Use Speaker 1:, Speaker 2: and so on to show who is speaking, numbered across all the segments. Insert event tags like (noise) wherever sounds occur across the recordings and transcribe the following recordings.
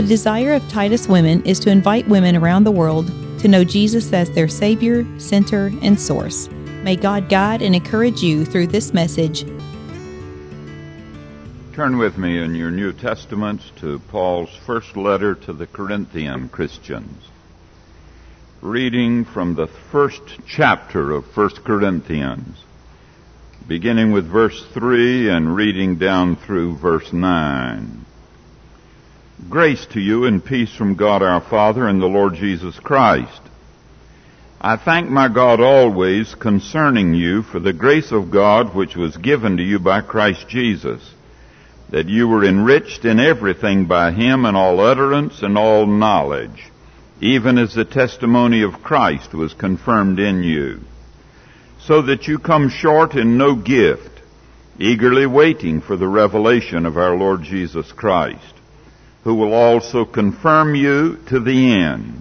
Speaker 1: The desire of Titus Women is to invite women around the world to know Jesus as their Savior, Center, and Source. May God guide and encourage you through this message.
Speaker 2: Turn with me in your New Testaments to Paul's first letter to the Corinthian Christians. Reading from the first chapter of 1 Corinthians, beginning with verse 3 and reading down through verse 9. Grace to you and peace from God our Father and the Lord Jesus Christ. I thank my God always concerning you for the grace of God which was given to you by Christ Jesus, that you were enriched in everything by him in all utterance and all knowledge, even as the testimony of Christ was confirmed in you, so that you come short in no gift, eagerly waiting for the revelation of our Lord Jesus Christ who will also confirm you to the end,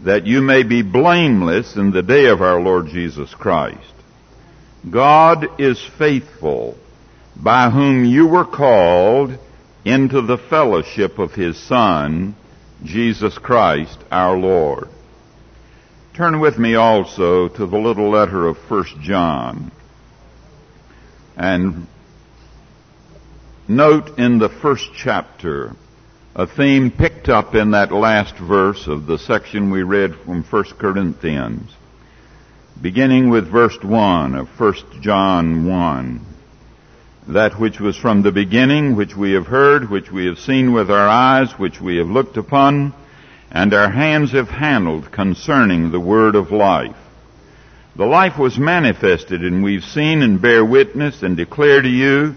Speaker 2: that you may be blameless in the day of our Lord Jesus Christ. God is faithful, by whom you were called into the fellowship of His Son, Jesus Christ our Lord. Turn with me also to the little letter of First John. And note in the first chapter, a theme picked up in that last verse of the section we read from 1 Corinthians, beginning with verse 1 of 1 John 1. That which was from the beginning, which we have heard, which we have seen with our eyes, which we have looked upon, and our hands have handled concerning the word of life. The life was manifested, and we've seen and bear witness and declare to you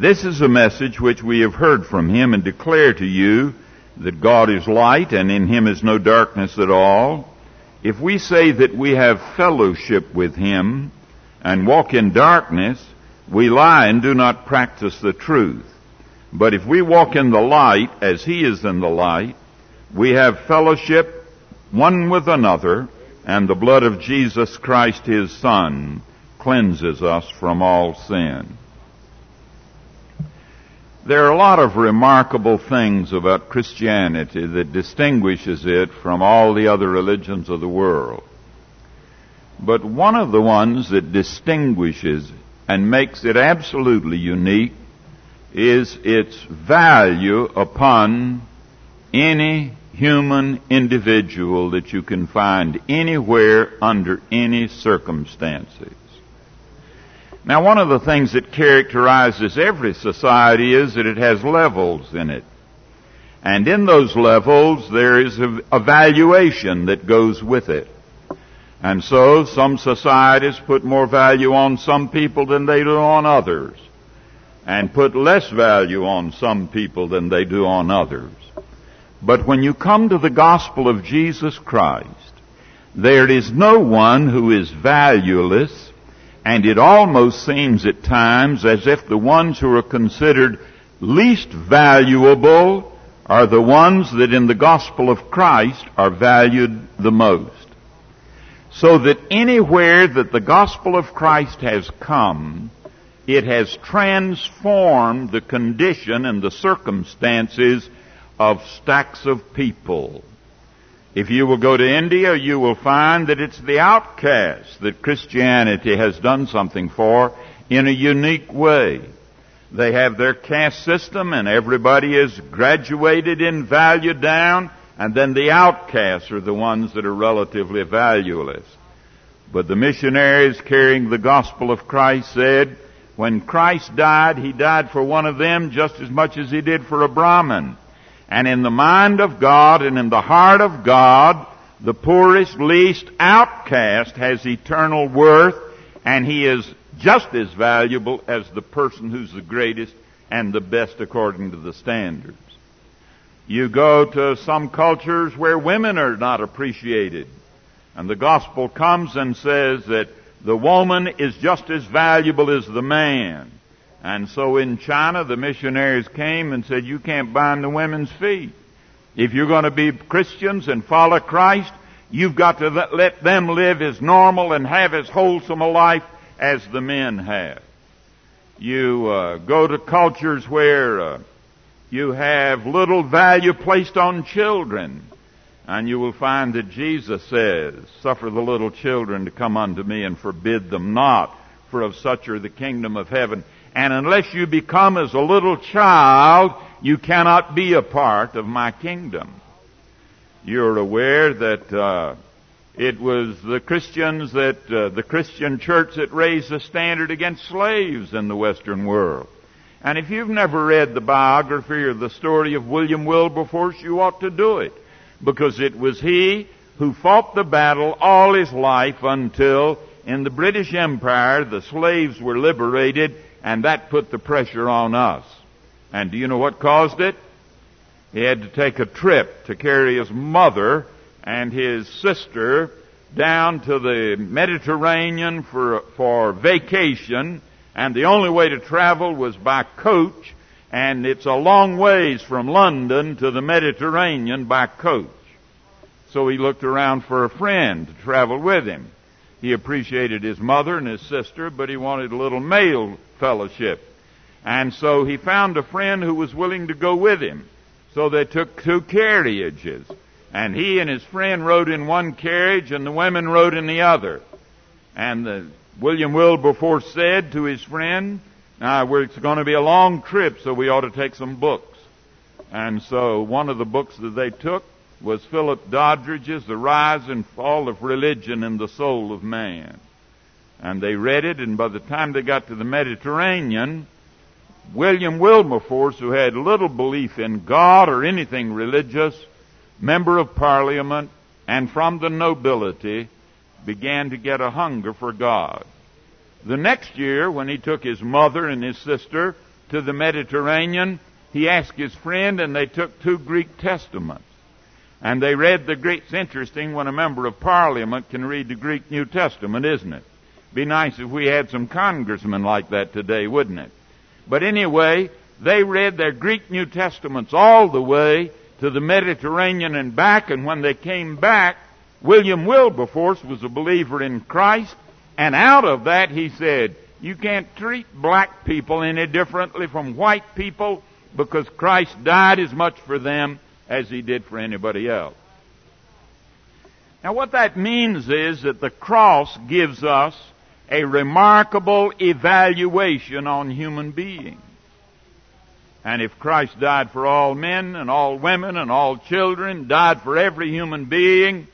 Speaker 2: This is a message which we have heard from him and declare to you that God is light and in him is no darkness at all. If we say that we have fellowship with him and walk in darkness, we lie and do not practice the truth. But if we walk in the light as he is in the light, we have fellowship one with another, and the blood of Jesus Christ his Son cleanses us from all sin. There are a lot of remarkable things about Christianity that distinguishes it from all the other religions of the world. But one of the ones that distinguishes and makes it absolutely unique is its value upon any human individual that you can find anywhere under any circumstances. Now, one of the things that characterizes every society is that it has levels in it. And in those levels, there is a valuation that goes with it. And so, some societies put more value on some people than they do on others. And put less value on some people than they do on others. But when you come to the gospel of Jesus Christ, there is no one who is valueless and it almost seems at times as if the ones who are considered least valuable are the ones that in the gospel of Christ are valued the most. So that anywhere that the gospel of Christ has come, it has transformed the condition and the circumstances of stacks of people. If you will go to India, you will find that it's the outcasts that Christianity has done something for in a unique way. They have their caste system and everybody is graduated in value down and then the outcasts are the ones that are relatively valueless. But the missionaries carrying the gospel of Christ said, when Christ died, He died for one of them just as much as He did for a Brahmin. And in the mind of God and in the heart of God, the poorest, least outcast has eternal worth, and he is just as valuable as the person who's the greatest and the best according to the standards. You go to some cultures where women are not appreciated. And the gospel comes and says that the woman is just as valuable as the man. And so in China, the missionaries came and said, you can't bind the women's feet. If you're going to be Christians and follow Christ, you've got to let them live as normal and have as wholesome a life as the men have. You uh, go to cultures where uh, you have little value placed on children. And you will find that Jesus says, Suffer the little children to come unto me and forbid them not, for of such are the kingdom of heaven. And unless you become as a little child, you cannot be a part of my kingdom. You're aware that uh, it was the Christians that, uh, the Christian church that raised the standard against slaves in the Western world. And if you've never read the biography or the story of William Wilberforce, you ought to do it because it was he who fought the battle all his life until in the British Empire the slaves were liberated and that put the pressure on us. And do you know what caused it? He had to take a trip to carry his mother and his sister down to the Mediterranean for, for vacation and the only way to travel was by coach and it's a long ways from London to the Mediterranean by coach. So he looked around for a friend to travel with him. He appreciated his mother and his sister, but he wanted a little male fellowship. And so he found a friend who was willing to go with him. So they took two carriages. And he and his friend rode in one carriage and the women rode in the other. And the, William Wilberforce said to his friend, now, it's going to be a long trip, so we ought to take some books. And so one of the books that they took was Philip Doddridge's The Rise and Fall of Religion in the Soul of Man. And they read it, and by the time they got to the Mediterranean, William Wilberforce, who had little belief in God or anything religious, member of parliament, and from the nobility, began to get a hunger for God. The next year, when he took his mother and his sister to the Mediterranean, he asked his friend and they took two Greek testaments. And they read the Greek. It's interesting when a member of parliament can read the Greek New Testament, isn't it? Be nice if we had some congressmen like that today, wouldn't it? But anyway, they read their Greek New Testaments all the way to the Mediterranean and back, and when they came back, William Wilberforce was a believer in Christ, and out of that he said, you can't treat black people any differently from white people because Christ died as much for them as he did for anybody else. Now what that means is that the cross gives us a remarkable evaluation on human beings. And if Christ died for all men and all women and all children, died for every human being,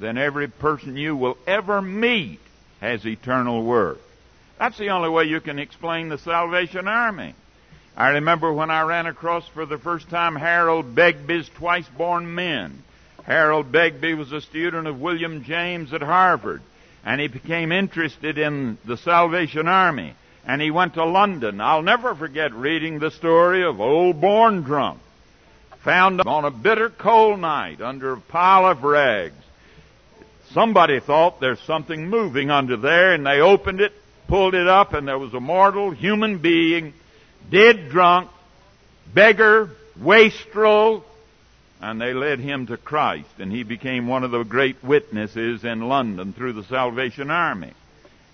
Speaker 2: then every person you will ever meet has eternal worth. That's the only way you can explain the Salvation Army. I remember when I ran across for the first time Harold Begbie's Twice Born Men. Harold Begbie was a student of William James at Harvard, and he became interested in the Salvation Army, and he went to London. I'll never forget reading the story of old Born Drunk, found on a bitter cold night under a pile of rags. Somebody thought there's something moving under there and they opened it, pulled it up, and there was a mortal human being, dead drunk, beggar, wastrel, and they led him to Christ and he became one of the great witnesses in London through the Salvation Army.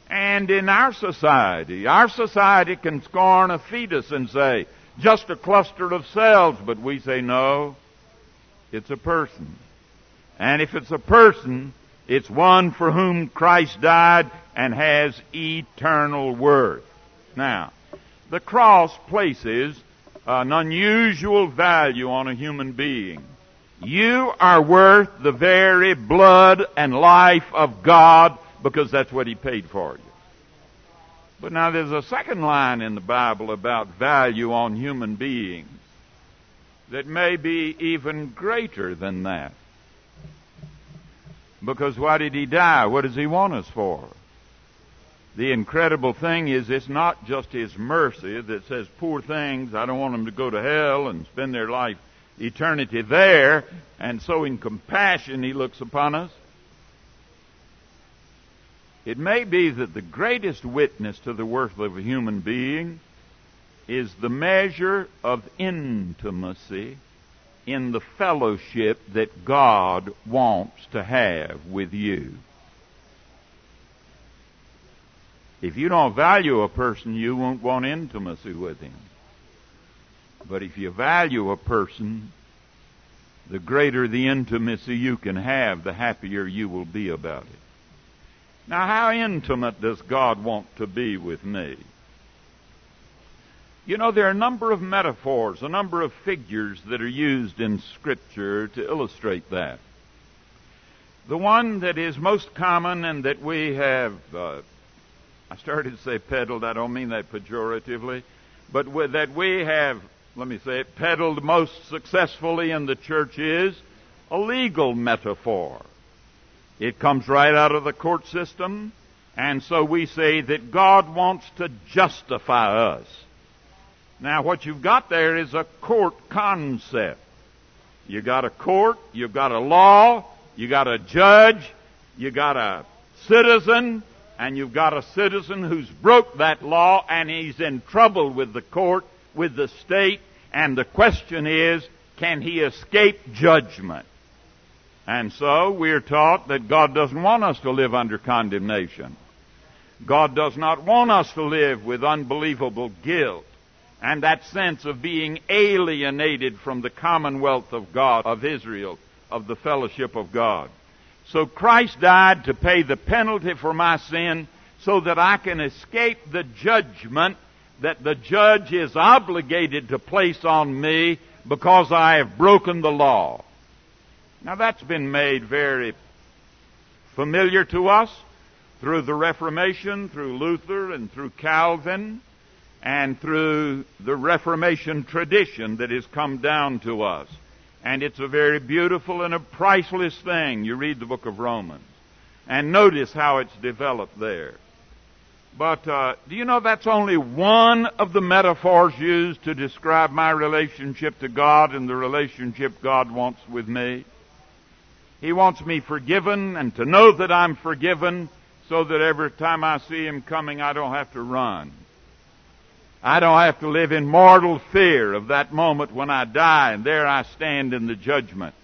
Speaker 2: And in our society, our society can scorn a fetus and say, just a cluster of cells, but we say no, it's a person. And if it's a person, it's one for whom Christ died and has eternal worth. Now, the cross places an unusual value on a human being. You are worth the very blood and life of God because that's what He paid for you. But now there's a second line in the Bible about value on human beings that may be even greater than that. Because why did he die? What does he want us for? The incredible thing is it's not just his mercy that says, poor things, I don't want them to go to hell and spend their life eternity there, and so in compassion he looks upon us. It may be that the greatest witness to the worth of a human being is the measure of intimacy in the fellowship that God wants to have with you. If you don't value a person, you won't want intimacy with him. But if you value a person, the greater the intimacy you can have, the happier you will be about it. Now, how intimate does God want to be with me? You know, there are a number of metaphors, a number of figures that are used in Scripture to illustrate that. The one that is most common and that we have, uh, I started to say peddled, I don't mean that pejoratively, but that we have, let me say it, peddled most successfully in the church is a legal metaphor. It comes right out of the court system, and so we say that God wants to justify us. Now, what you've got there is a court concept. You got a court, you've got a law, you got a judge, you got a citizen, and you've got a citizen who's broke that law and he's in trouble with the court, with the state, and the question is, can he escape judgment? And so we're taught that God doesn't want us to live under condemnation. God does not want us to live with unbelievable guilt and that sense of being alienated from the commonwealth of God, of Israel, of the fellowship of God. So Christ died to pay the penalty for my sin so that I can escape the judgment that the judge is obligated to place on me because I have broken the law. Now that's been made very familiar to us through the Reformation, through Luther, and through Calvin, and through the Reformation tradition that has come down to us. And it's a very beautiful and a priceless thing. You read the book of Romans. And notice how it's developed there. But uh, do you know that's only one of the metaphors used to describe my relationship to God and the relationship God wants with me? He wants me forgiven and to know that I'm forgiven so that every time I see Him coming, I don't have to run. I don't have to live in mortal fear of that moment when I die and there I stand in the judgment.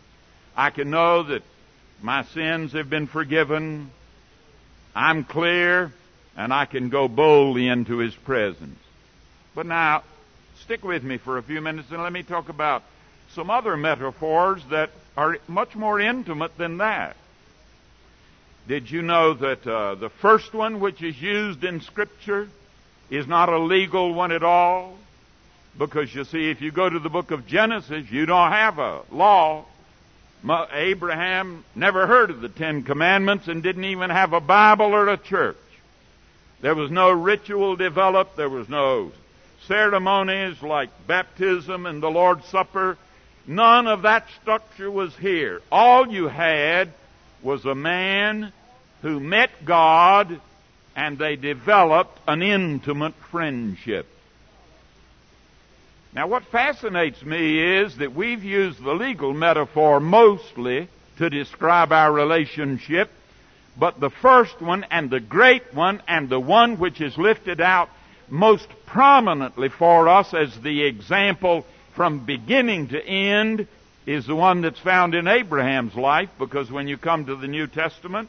Speaker 2: I can know that my sins have been forgiven. I'm clear and I can go boldly into His presence. But now, stick with me for a few minutes and let me talk about some other metaphors that are much more intimate than that. Did you know that uh, the first one, which is used in Scripture, is not a legal one at all? Because you see, if you go to the book of Genesis, you don't have a law. Abraham never heard of the Ten Commandments and didn't even have a Bible or a church. There was no ritual developed. There was no ceremonies like baptism and the Lord's Supper. None of that structure was here. All you had was a man who met God and they developed an intimate friendship. Now, what fascinates me is that we've used the legal metaphor mostly to describe our relationship, but the first one and the great one and the one which is lifted out most prominently for us as the example from beginning to end is the one that's found in Abraham's life because when you come to the New Testament,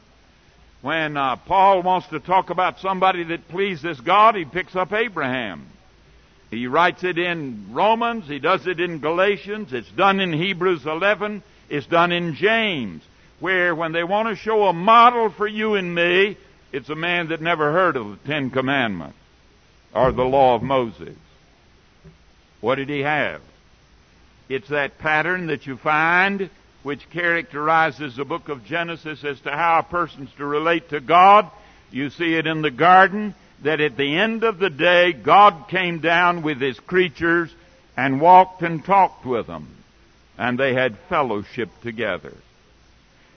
Speaker 2: when uh, Paul wants to talk about somebody that pleases God, he picks up Abraham. He writes it in Romans, he does it in Galatians, it's done in Hebrews 11, it's done in James, where when they want to show a model for you and me, it's a man that never heard of the Ten Commandments or the law of Moses. What did he have? It's that pattern that you find which characterizes the book of Genesis as to how a person's to relate to God. You see it in the garden that at the end of the day, God came down with His creatures and walked and talked with them. And they had fellowship together.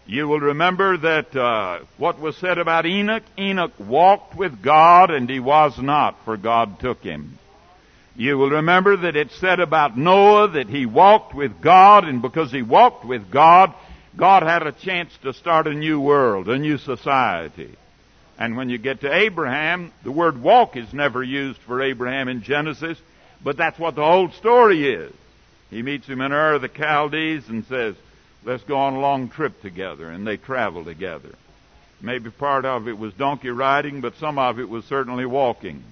Speaker 2: You will remember that uh, what was said about Enoch, Enoch walked with God and he was not, for God took him. You will remember that it said about Noah that he walked with God, and because he walked with God, God had a chance to start a new world, a new society. And when you get to Abraham, the word walk is never used for Abraham in Genesis, but that's what the whole story is. He meets him in Ur of the Chaldees and says, let's go on a long trip together. And they travel together. Maybe part of it was donkey riding, but some of it was certainly walking.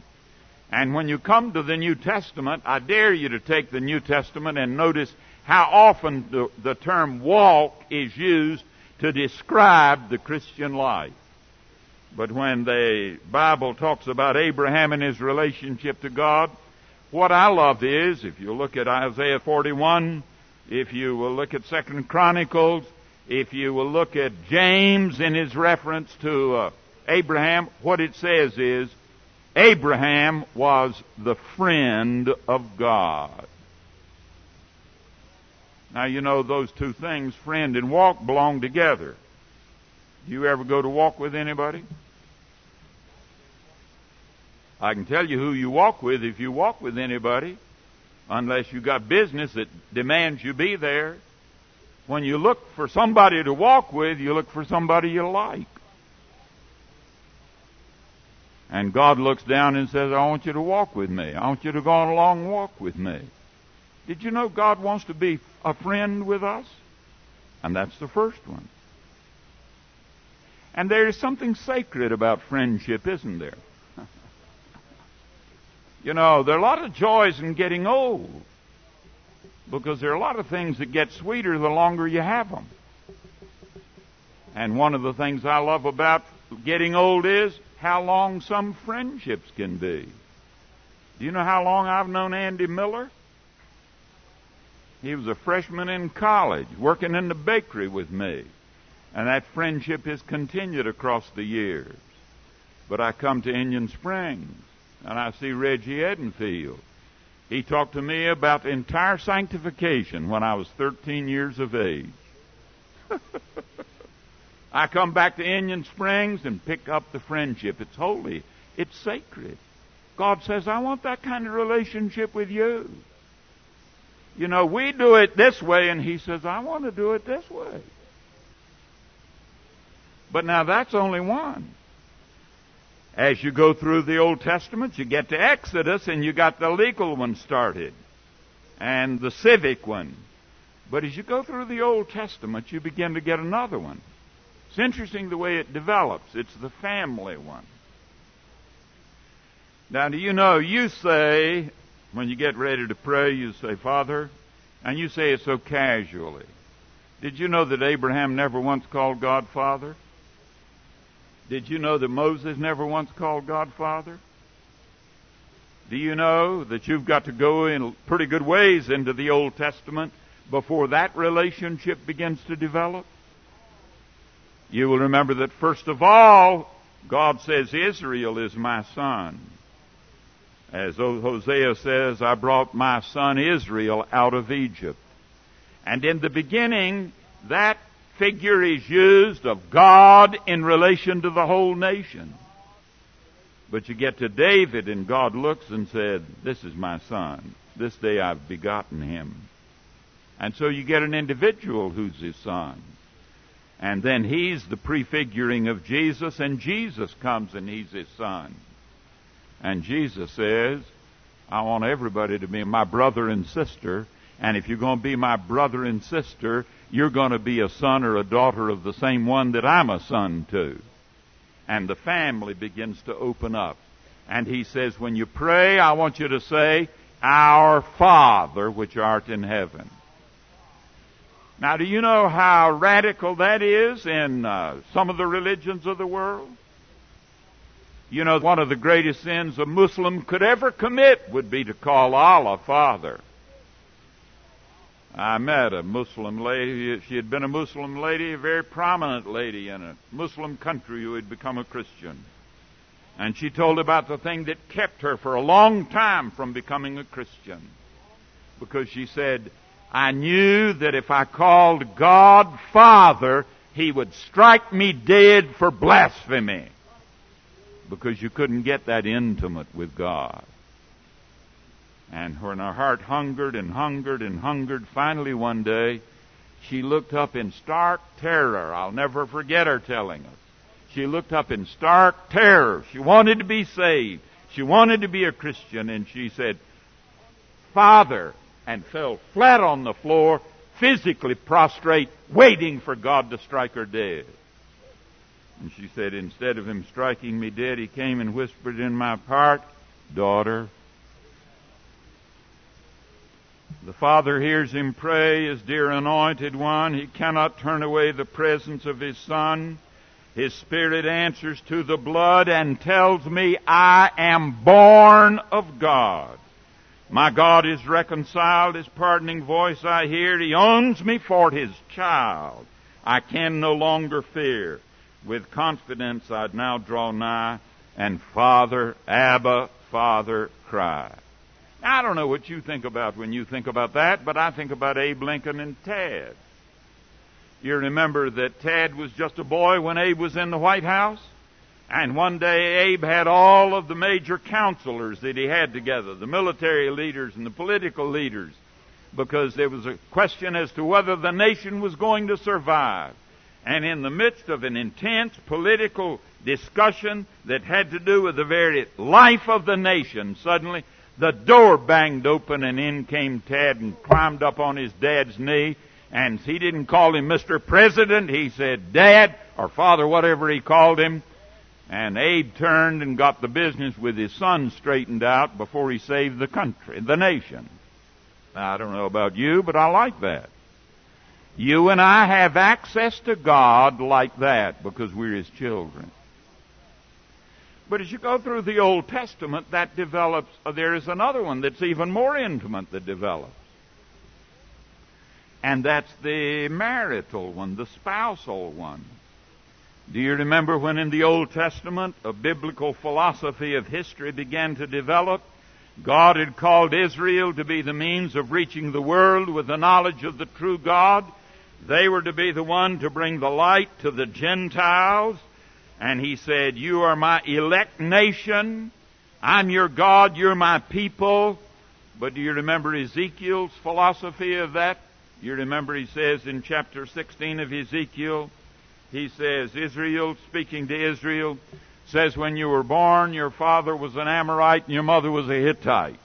Speaker 2: And when you come to the New Testament, I dare you to take the New Testament and notice how often the, the term walk is used to describe the Christian life. But when the Bible talks about Abraham and his relationship to God, what I love is, if you look at Isaiah 41, if you will look at Second Chronicles, if you will look at James in his reference to uh, Abraham, what it says is, Abraham was the friend of God. Now you know those two things, friend and walk, belong together. Do you ever go to walk with anybody? I can tell you who you walk with if you walk with anybody, unless you got business that demands you be there. When you look for somebody to walk with, you look for somebody you like. And God looks down and says, I want you to walk with me. I want you to go on a long walk with me. Did you know God wants to be a friend with us? And that's the first one. And there is something sacred about friendship, isn't there? You know, there are a lot of joys in getting old because there are a lot of things that get sweeter the longer you have them. And one of the things I love about getting old is how long some friendships can be. Do you know how long I've known Andy Miller? He was a freshman in college, working in the bakery with me. And that friendship has continued across the years. But I come to Indian Springs, and I see Reggie Edenfield. He talked to me about entire sanctification when I was 13 years of age. (laughs) I come back to Indian Springs and pick up the friendship. It's holy. It's sacred. God says, I want that kind of relationship with you. You know, we do it this way, and He says, I want to do it this way. But now that's only one. As you go through the Old Testament, you get to Exodus, and you got the legal one started, and the civic one. But as you go through the Old Testament, you begin to get another one. It's interesting the way it develops. It's the family one. Now, do you know, you say, when you get ready to pray, you say, Father, and you say it so casually. Did you know that Abraham never once called God Father? Did you know that Moses never once called God Father? Do you know that you've got to go in pretty good ways into the Old Testament before that relationship begins to develop? You will remember that first of all, God says, Israel is my son. As Hosea says, I brought my son Israel out of Egypt. And in the beginning, that figure is used of God in relation to the whole nation. But you get to David and God looks and said, This is my son. This day I've begotten him. And so you get an individual who's his son. And then he's the prefiguring of Jesus, and Jesus comes and he's his son. And Jesus says, I want everybody to be my brother and sister. And if you're going to be my brother and sister, you're going to be a son or a daughter of the same one that I'm a son to. And the family begins to open up. And he says, when you pray, I want you to say, Our Father which art in heaven. Now, do you know how radical that is in uh, some of the religions of the world? You know, one of the greatest sins a Muslim could ever commit would be to call Allah Father. I met a Muslim lady. She had been a Muslim lady, a very prominent lady in a Muslim country who had become a Christian. And she told about the thing that kept her for a long time from becoming a Christian. Because she said, I knew that if I called God Father, He would strike me dead for blasphemy because you couldn't get that intimate with God. And when her heart hungered and hungered and hungered, finally one day, she looked up in stark terror. I'll never forget her telling us. She looked up in stark terror. She wanted to be saved. She wanted to be a Christian, and she said, Father, and fell flat on the floor, physically prostrate, waiting for God to strike her dead. And she said, instead of him striking me dead, he came and whispered in my part, Daughter. The Father hears him pray, his dear anointed one. He cannot turn away the presence of his Son. His Spirit answers to the blood and tells me I am born of God. My God is reconciled, his pardoning voice I hear. He owns me for his child. I can no longer fear. With confidence I'd now draw nigh and Father, Abba, Father, cry. I don't know what you think about when you think about that, but I think about Abe Lincoln and Tad. You remember that Tad was just a boy when Abe was in the White House? And one day Abe had all of the major counselors that he had together, the military leaders and the political leaders, because there was a question as to whether the nation was going to survive. And in the midst of an intense political discussion that had to do with the very life of the nation, suddenly the door banged open and in came Tad and climbed up on his dad's knee. And he didn't call him Mr. President, he said Dad, or Father, whatever he called him. And Abe turned and got the business with his son straightened out before he saved the country, the nation. I don't know about you, but I like that. You and I have access to God like that because we're His children. But as you go through the Old Testament, that develops, uh, there is another one that's even more intimate that develops. And that's the marital one, the spousal one. Do you remember when in the Old Testament a biblical philosophy of history began to develop? God had called Israel to be the means of reaching the world with the knowledge of the true God. They were to be the one to bring the light to the Gentiles. And he said, You are my elect nation. I'm your God. You're my people. But do you remember Ezekiel's philosophy of that? You remember he says in chapter 16 of Ezekiel, he says, Israel, speaking to Israel, says, When you were born, your father was an Amorite and your mother was a Hittite.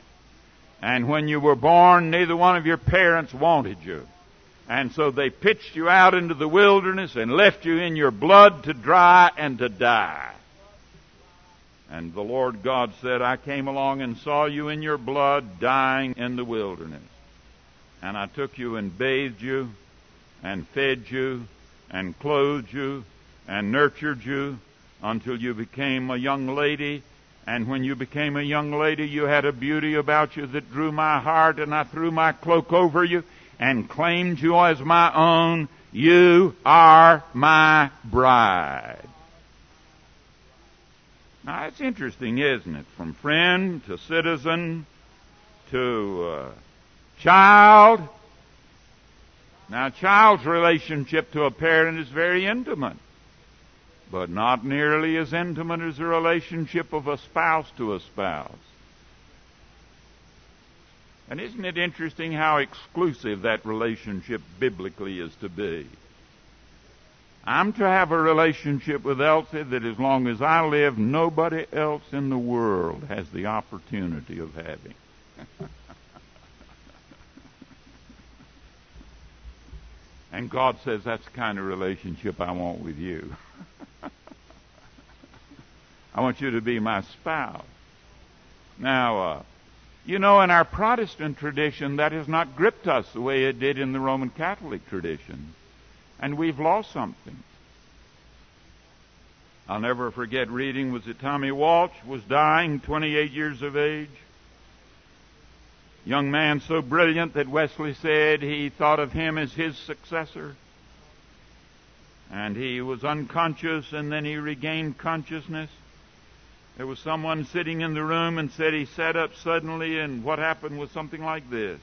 Speaker 2: And when you were born, neither one of your parents wanted you. And so they pitched you out into the wilderness and left you in your blood to dry and to die. And the Lord God said, I came along and saw you in your blood dying in the wilderness. And I took you and bathed you and fed you and clothed you and nurtured you until you became a young lady. And when you became a young lady, you had a beauty about you that drew my heart, and I threw my cloak over you and claimed you as my own. You are my bride. Now, it's interesting, isn't it? From friend to citizen to uh, child. Now, child's relationship to a parent is very intimate, but not nearly as intimate as the relationship of a spouse to a spouse. And isn't it interesting how exclusive that relationship biblically is to be? I'm to have a relationship with Elsie that as long as I live, nobody else in the world has the opportunity of having. (laughs) and God says that's the kind of relationship I want with you. (laughs) I want you to be my spouse. Now, uh, you know, in our Protestant tradition, that has not gripped us the way it did in the Roman Catholic tradition. And we've lost something. I'll never forget reading was that Tommy Walsh was dying, 28 years of age. Young man so brilliant that Wesley said he thought of him as his successor. And he was unconscious and then he regained consciousness. There was someone sitting in the room and said he sat up suddenly, and what happened was something like this.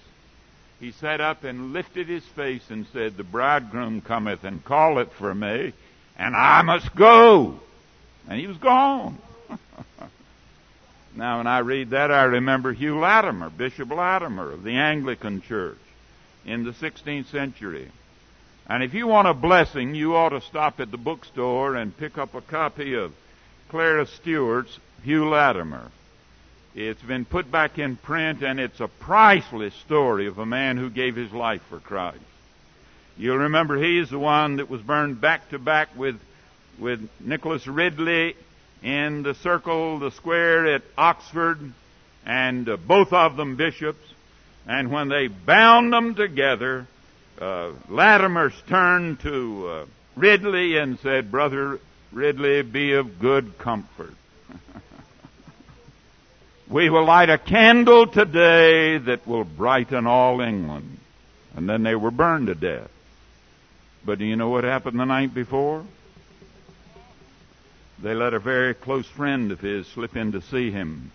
Speaker 2: He sat up and lifted his face and said, The bridegroom cometh and calleth for me, and I must go. And he was gone. (laughs) now, when I read that, I remember Hugh Latimer, Bishop Latimer of the Anglican Church in the 16th century. And if you want a blessing, you ought to stop at the bookstore and pick up a copy of Clara Stuart's Hugh Latimer. It's been put back in print and it's a priceless story of a man who gave his life for Christ. You'll remember he's the one that was burned back to back with, with Nicholas Ridley in the circle, the square at Oxford, and uh, both of them bishops. And when they bound them together, uh, Latimer's turned to uh, Ridley and said, Brother Ridley, be of good comfort. (laughs) we will light a candle today that will brighten all England. And then they were burned to death. But do you know what happened the night before? They let a very close friend of his slip in to see him.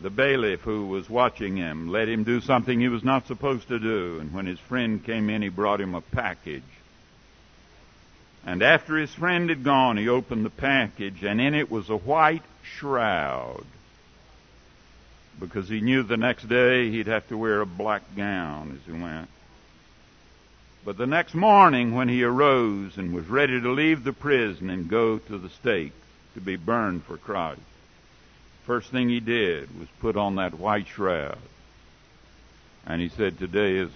Speaker 2: The bailiff who was watching him let him do something he was not supposed to do, and when his friend came in, he brought him a package. And after his friend had gone, he opened the package, and in it was a white shroud. Because he knew the next day he'd have to wear a black gown as he went. But the next morning, when he arose and was ready to leave the prison and go to the stake to be burned for Christ, first thing he did was put on that white shroud. And he said, Today is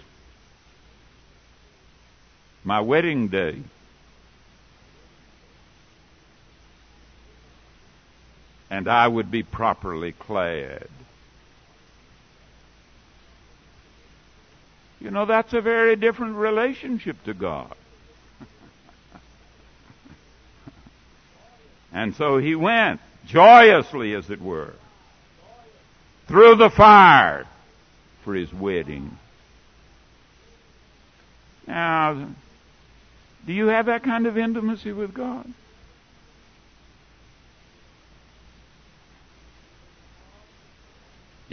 Speaker 2: my wedding day. And I would be properly clad. You know, that's a very different relationship to God. (laughs) and so he went, joyously as it were, through the fire for his wedding. Now, do you have that kind of intimacy with God?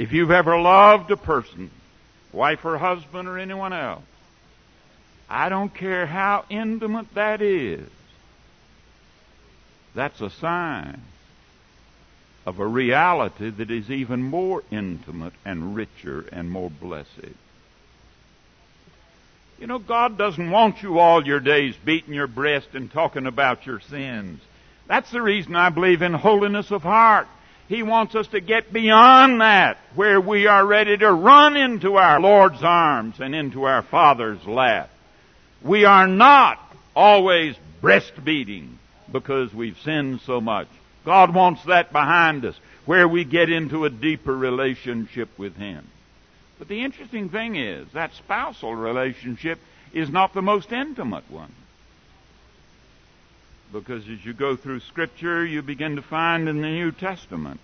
Speaker 2: If you've ever loved a person, wife or husband or anyone else. I don't care how intimate that is. That's a sign of a reality that is even more intimate and richer and more blessed. You know, God doesn't want you all your days beating your breast and talking about your sins. That's the reason I believe in holiness of heart. He wants us to get beyond that, where we are ready to run into our Lord's arms and into our Father's lap. We are not always breastbeating because we've sinned so much. God wants that behind us, where we get into a deeper relationship with Him. But the interesting thing is, that spousal relationship is not the most intimate one. Because as you go through Scripture, you begin to find in the New Testament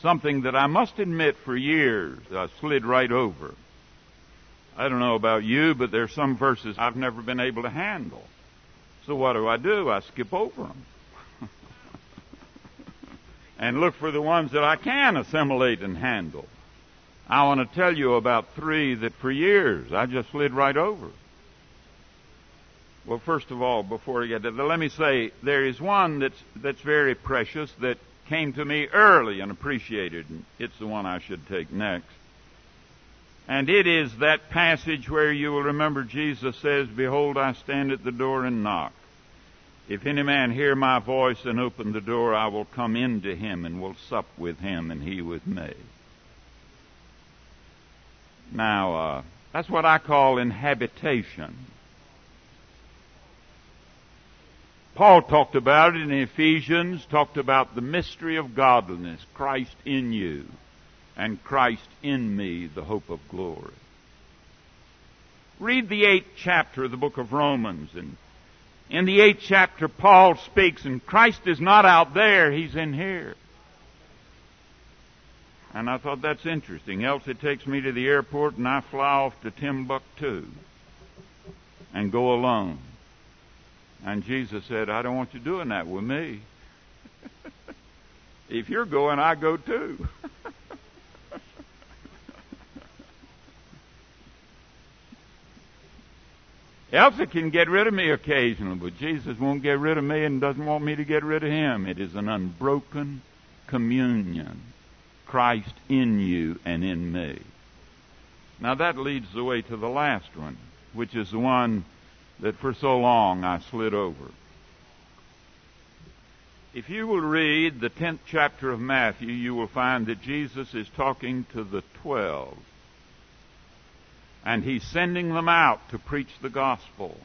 Speaker 2: something that I must admit for years I slid right over. I don't know about you, but there's some verses I've never been able to handle. So what do I do? I skip over them. (laughs) and look for the ones that I can assimilate and handle. I want to tell you about three that for years I just slid right over. Well, first of all, before I get to that, let me say there is one that's that's very precious that came to me early and appreciated, and it's the one I should take next. And it is that passage where you will remember Jesus says, Behold, I stand at the door and knock. If any man hear my voice and open the door, I will come into him and will sup with him and he with me. Now, uh, that's what I call inhabitation. Paul talked about it in Ephesians, talked about the mystery of godliness, Christ in you, and Christ in me, the hope of glory. Read the eighth chapter of the book of Romans, and in the eighth chapter, Paul speaks, and Christ is not out there, he's in here. And I thought that's interesting. Elsie takes me to the airport and I fly off to Timbuktu and go alone. And Jesus said, I don't want you doing that with me. (laughs) if you're going, I go too. (laughs) Elsie can get rid of me occasionally, but Jesus won't get rid of me and doesn't want me to get rid of him. It is an unbroken communion. Christ in you and in me. Now that leads the way to the last one, which is the one that for so long I slid over. If you will read the 10th chapter of Matthew, you will find that Jesus is talking to the twelve. And he's sending them out to preach the gospel.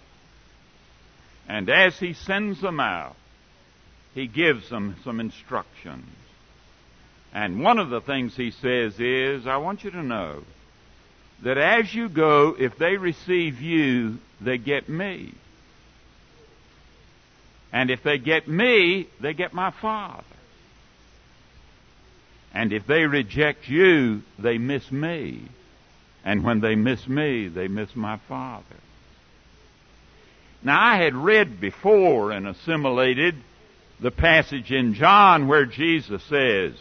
Speaker 2: And as he sends them out, he gives them some instructions. And one of the things he says is, I want you to know that as you go, if they receive you, they get me. And if they get me, they get my Father. And if they reject you, they miss me. And when they miss me, they miss my Father. Now I had read before and assimilated the passage in John where Jesus says,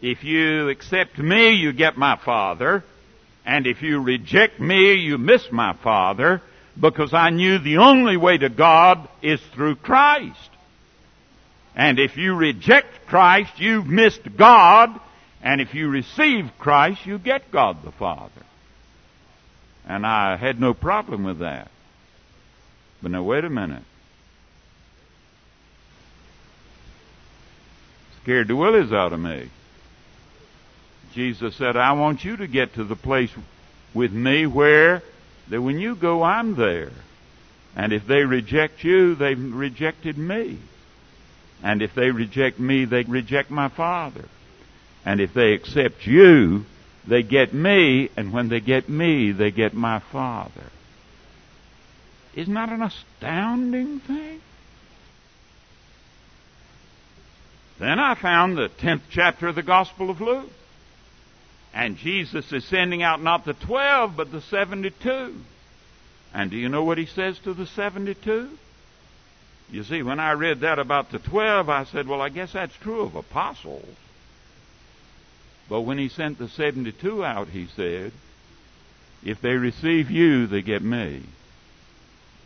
Speaker 2: if you accept me, you get my Father. And if you reject me, you miss my Father because I knew the only way to God is through Christ. And if you reject Christ, you've missed God. And if you receive Christ, you get God the Father. And I had no problem with that. But now wait a minute. Scared the willies out of me. Jesus said, I want you to get to the place with me where that when you go, I'm there. And if they reject you, they've rejected me. And if they reject me, they reject my Father. And if they accept you, they get me. And when they get me, they get my Father. Isn't that an astounding thing? Then I found the 10th chapter of the Gospel of Luke. And Jesus is sending out not the 12, but the 72. And do you know what he says to the 72? You see, when I read that about the 12, I said, well, I guess that's true of apostles. But when he sent the 72 out, he said, if they receive you, they get me.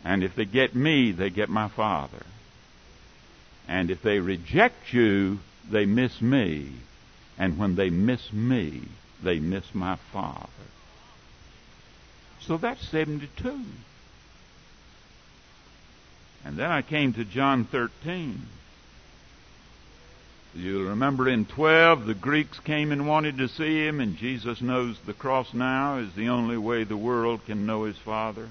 Speaker 2: And if they get me, they get my Father. And if they reject you, they miss me. And when they miss me, they miss my Father. So that's 72. And then I came to John 13. You'll remember in 12, the Greeks came and wanted to see him, and Jesus knows the cross now is the only way the world can know his Father.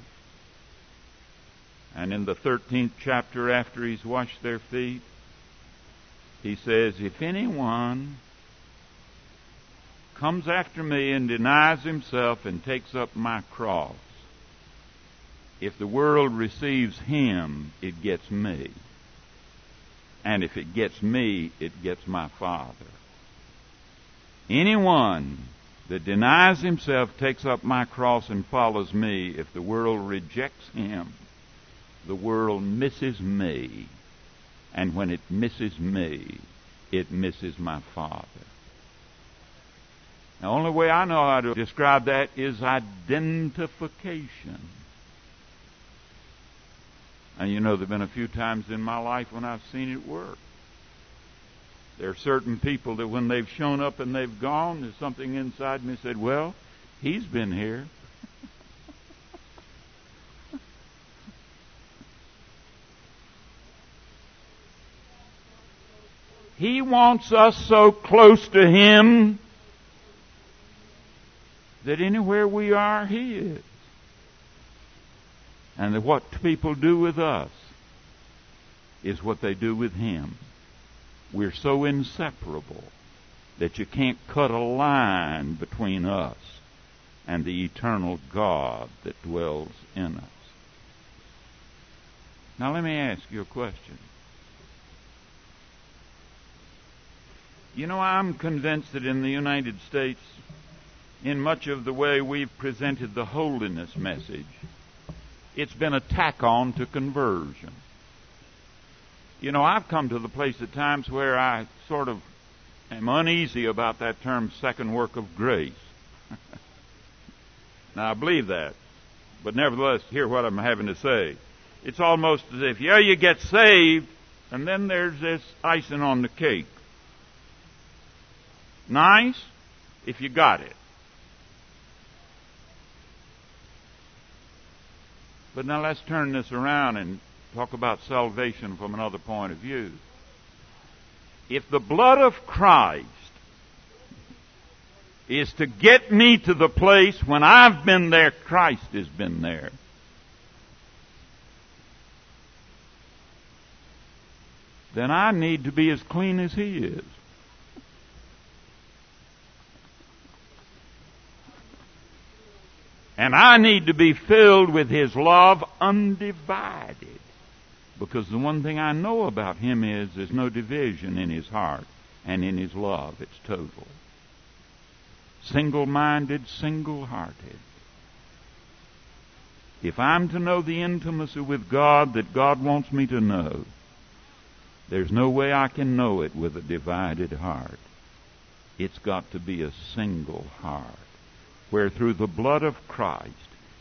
Speaker 2: And in the 13th chapter, after he's washed their feet, he says, If anyone comes after me and denies himself and takes up my cross, if the world receives him, it gets me. And if it gets me, it gets my Father. Anyone that denies himself, takes up my cross, and follows me, if the world rejects him, the world misses me. And when it misses me, it misses my Father. The only way I know how to describe that is identification. And you know, there have been a few times in my life when I've seen it work. There are certain people that when they've shown up and they've gone, there's something inside me said, well, he's been here. (laughs) he wants us so close to him that anywhere we are, He is. And that what people do with us is what they do with Him. We're so inseparable that you can't cut a line between us and the eternal God that dwells in us. Now let me ask you a question. You know, I'm convinced that in the United States, in much of the way we've presented the holiness message. It's been a tack on to conversion. You know, I've come to the place at times where I sort of am uneasy about that term second work of grace. (laughs) now I believe that, but nevertheless, hear what I'm having to say. It's almost as if, yeah, you get saved, and then there's this icing on the cake. Nice if you got it. But now let's turn this around and talk about salvation from another point of view. If the blood of Christ is to get me to the place when I've been there, Christ has been there. Then I need to be as clean as He is. And I need to be filled with His love undivided. Because the one thing I know about Him is there's no division in His heart and in His love. It's total. Single minded, single hearted. If I'm to know the intimacy with God that God wants me to know, there's no way I can know it with a divided heart. It's got to be a single heart where through the blood of Christ,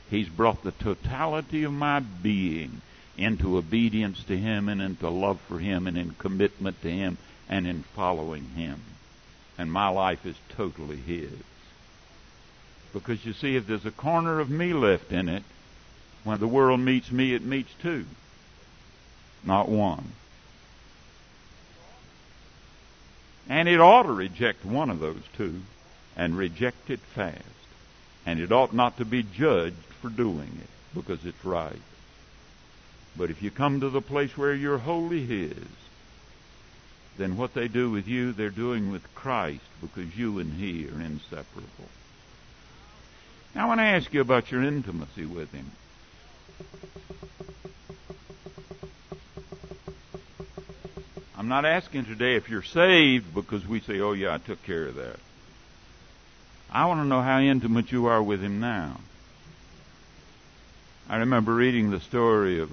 Speaker 2: He's brought the totality of my being into obedience to Him and into love for Him and in commitment to Him and in following Him. And my life is totally His. Because you see, if there's a corner of me left in it, when the world meets me, it meets two, not one. And it ought to reject one of those two and reject it fast. And it ought not to be judged for doing it because it's right. But if you come to the place where you're wholly His, then what they do with you, they're doing with Christ because you and He are inseparable. Now, I want to ask you about your intimacy with Him. I'm not asking today if you're saved because we say, oh, yeah, I took care of that. I want to know how intimate you are with Him now. I remember reading the story of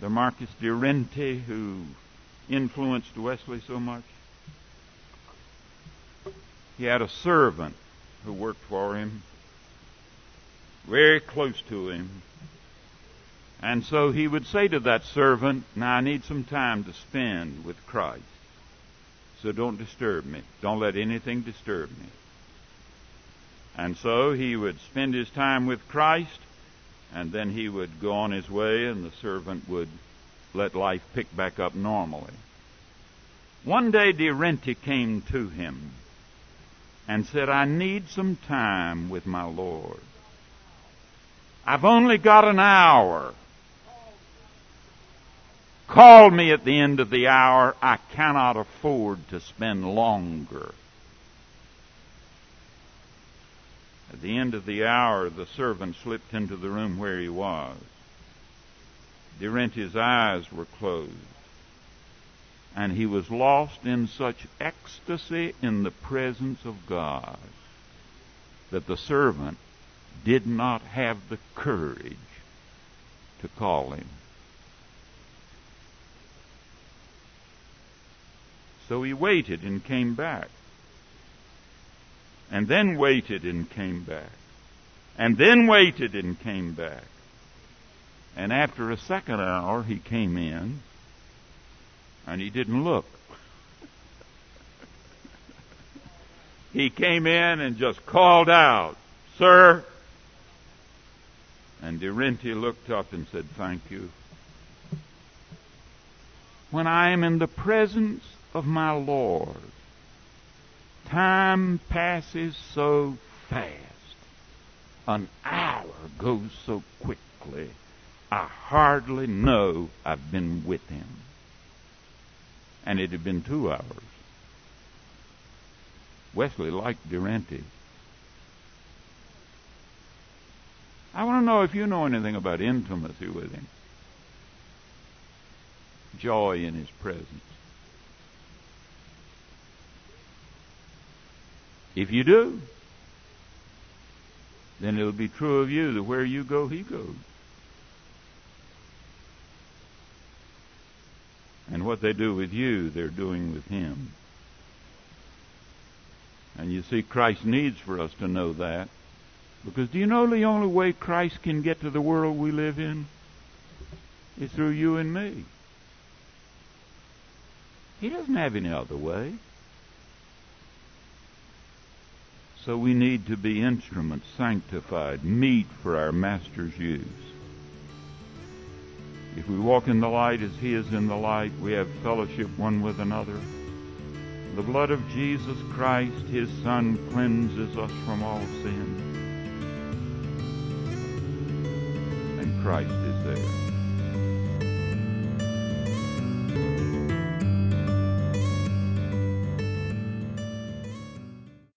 Speaker 2: the Marquis de Renty who influenced Wesley so much. He had a servant who worked for him, very close to him. And so he would say to that servant, Now I need some time to spend with Christ. So don't disturb me. Don't let anything disturb me. And so he would spend his time with Christ, and then he would go on his way, and the servant would let life pick back up normally. One day De Renty came to him and said, I need some time with my Lord. I've only got an hour. Call me at the end of the hour. I cannot afford to spend longer. At the end of the hour, the servant slipped into the room where he was. De Renty's eyes were closed. And he was lost in such ecstasy in the presence of God that the servant did not have the courage to call him. So he waited and came back. And then waited and came back. And then waited and came back. And after a second hour, he came in and he didn't look. (laughs) he came in and just called out, Sir. And De Renty looked up and said, Thank you. When I am in the presence of my Lord, time passes so fast. An hour goes so quickly. I hardly know I've been with him. And it had been two hours. Wesley liked De Renty. I want to know if you know anything about intimacy with him. Joy in his presence. If you do, then it'll be true of you that where you go, he goes. And what they do with you, they're doing with him. And you see, Christ needs for us to know that. Because do you know the only way Christ can get to the world we live in? Is through you and me. He doesn't have any other way. So we need to be instruments, sanctified, meet for our Master's use. If we walk in the light as he is in the light, we have fellowship one with another. The blood of Jesus Christ, his Son, cleanses us from all sin. And Christ is there.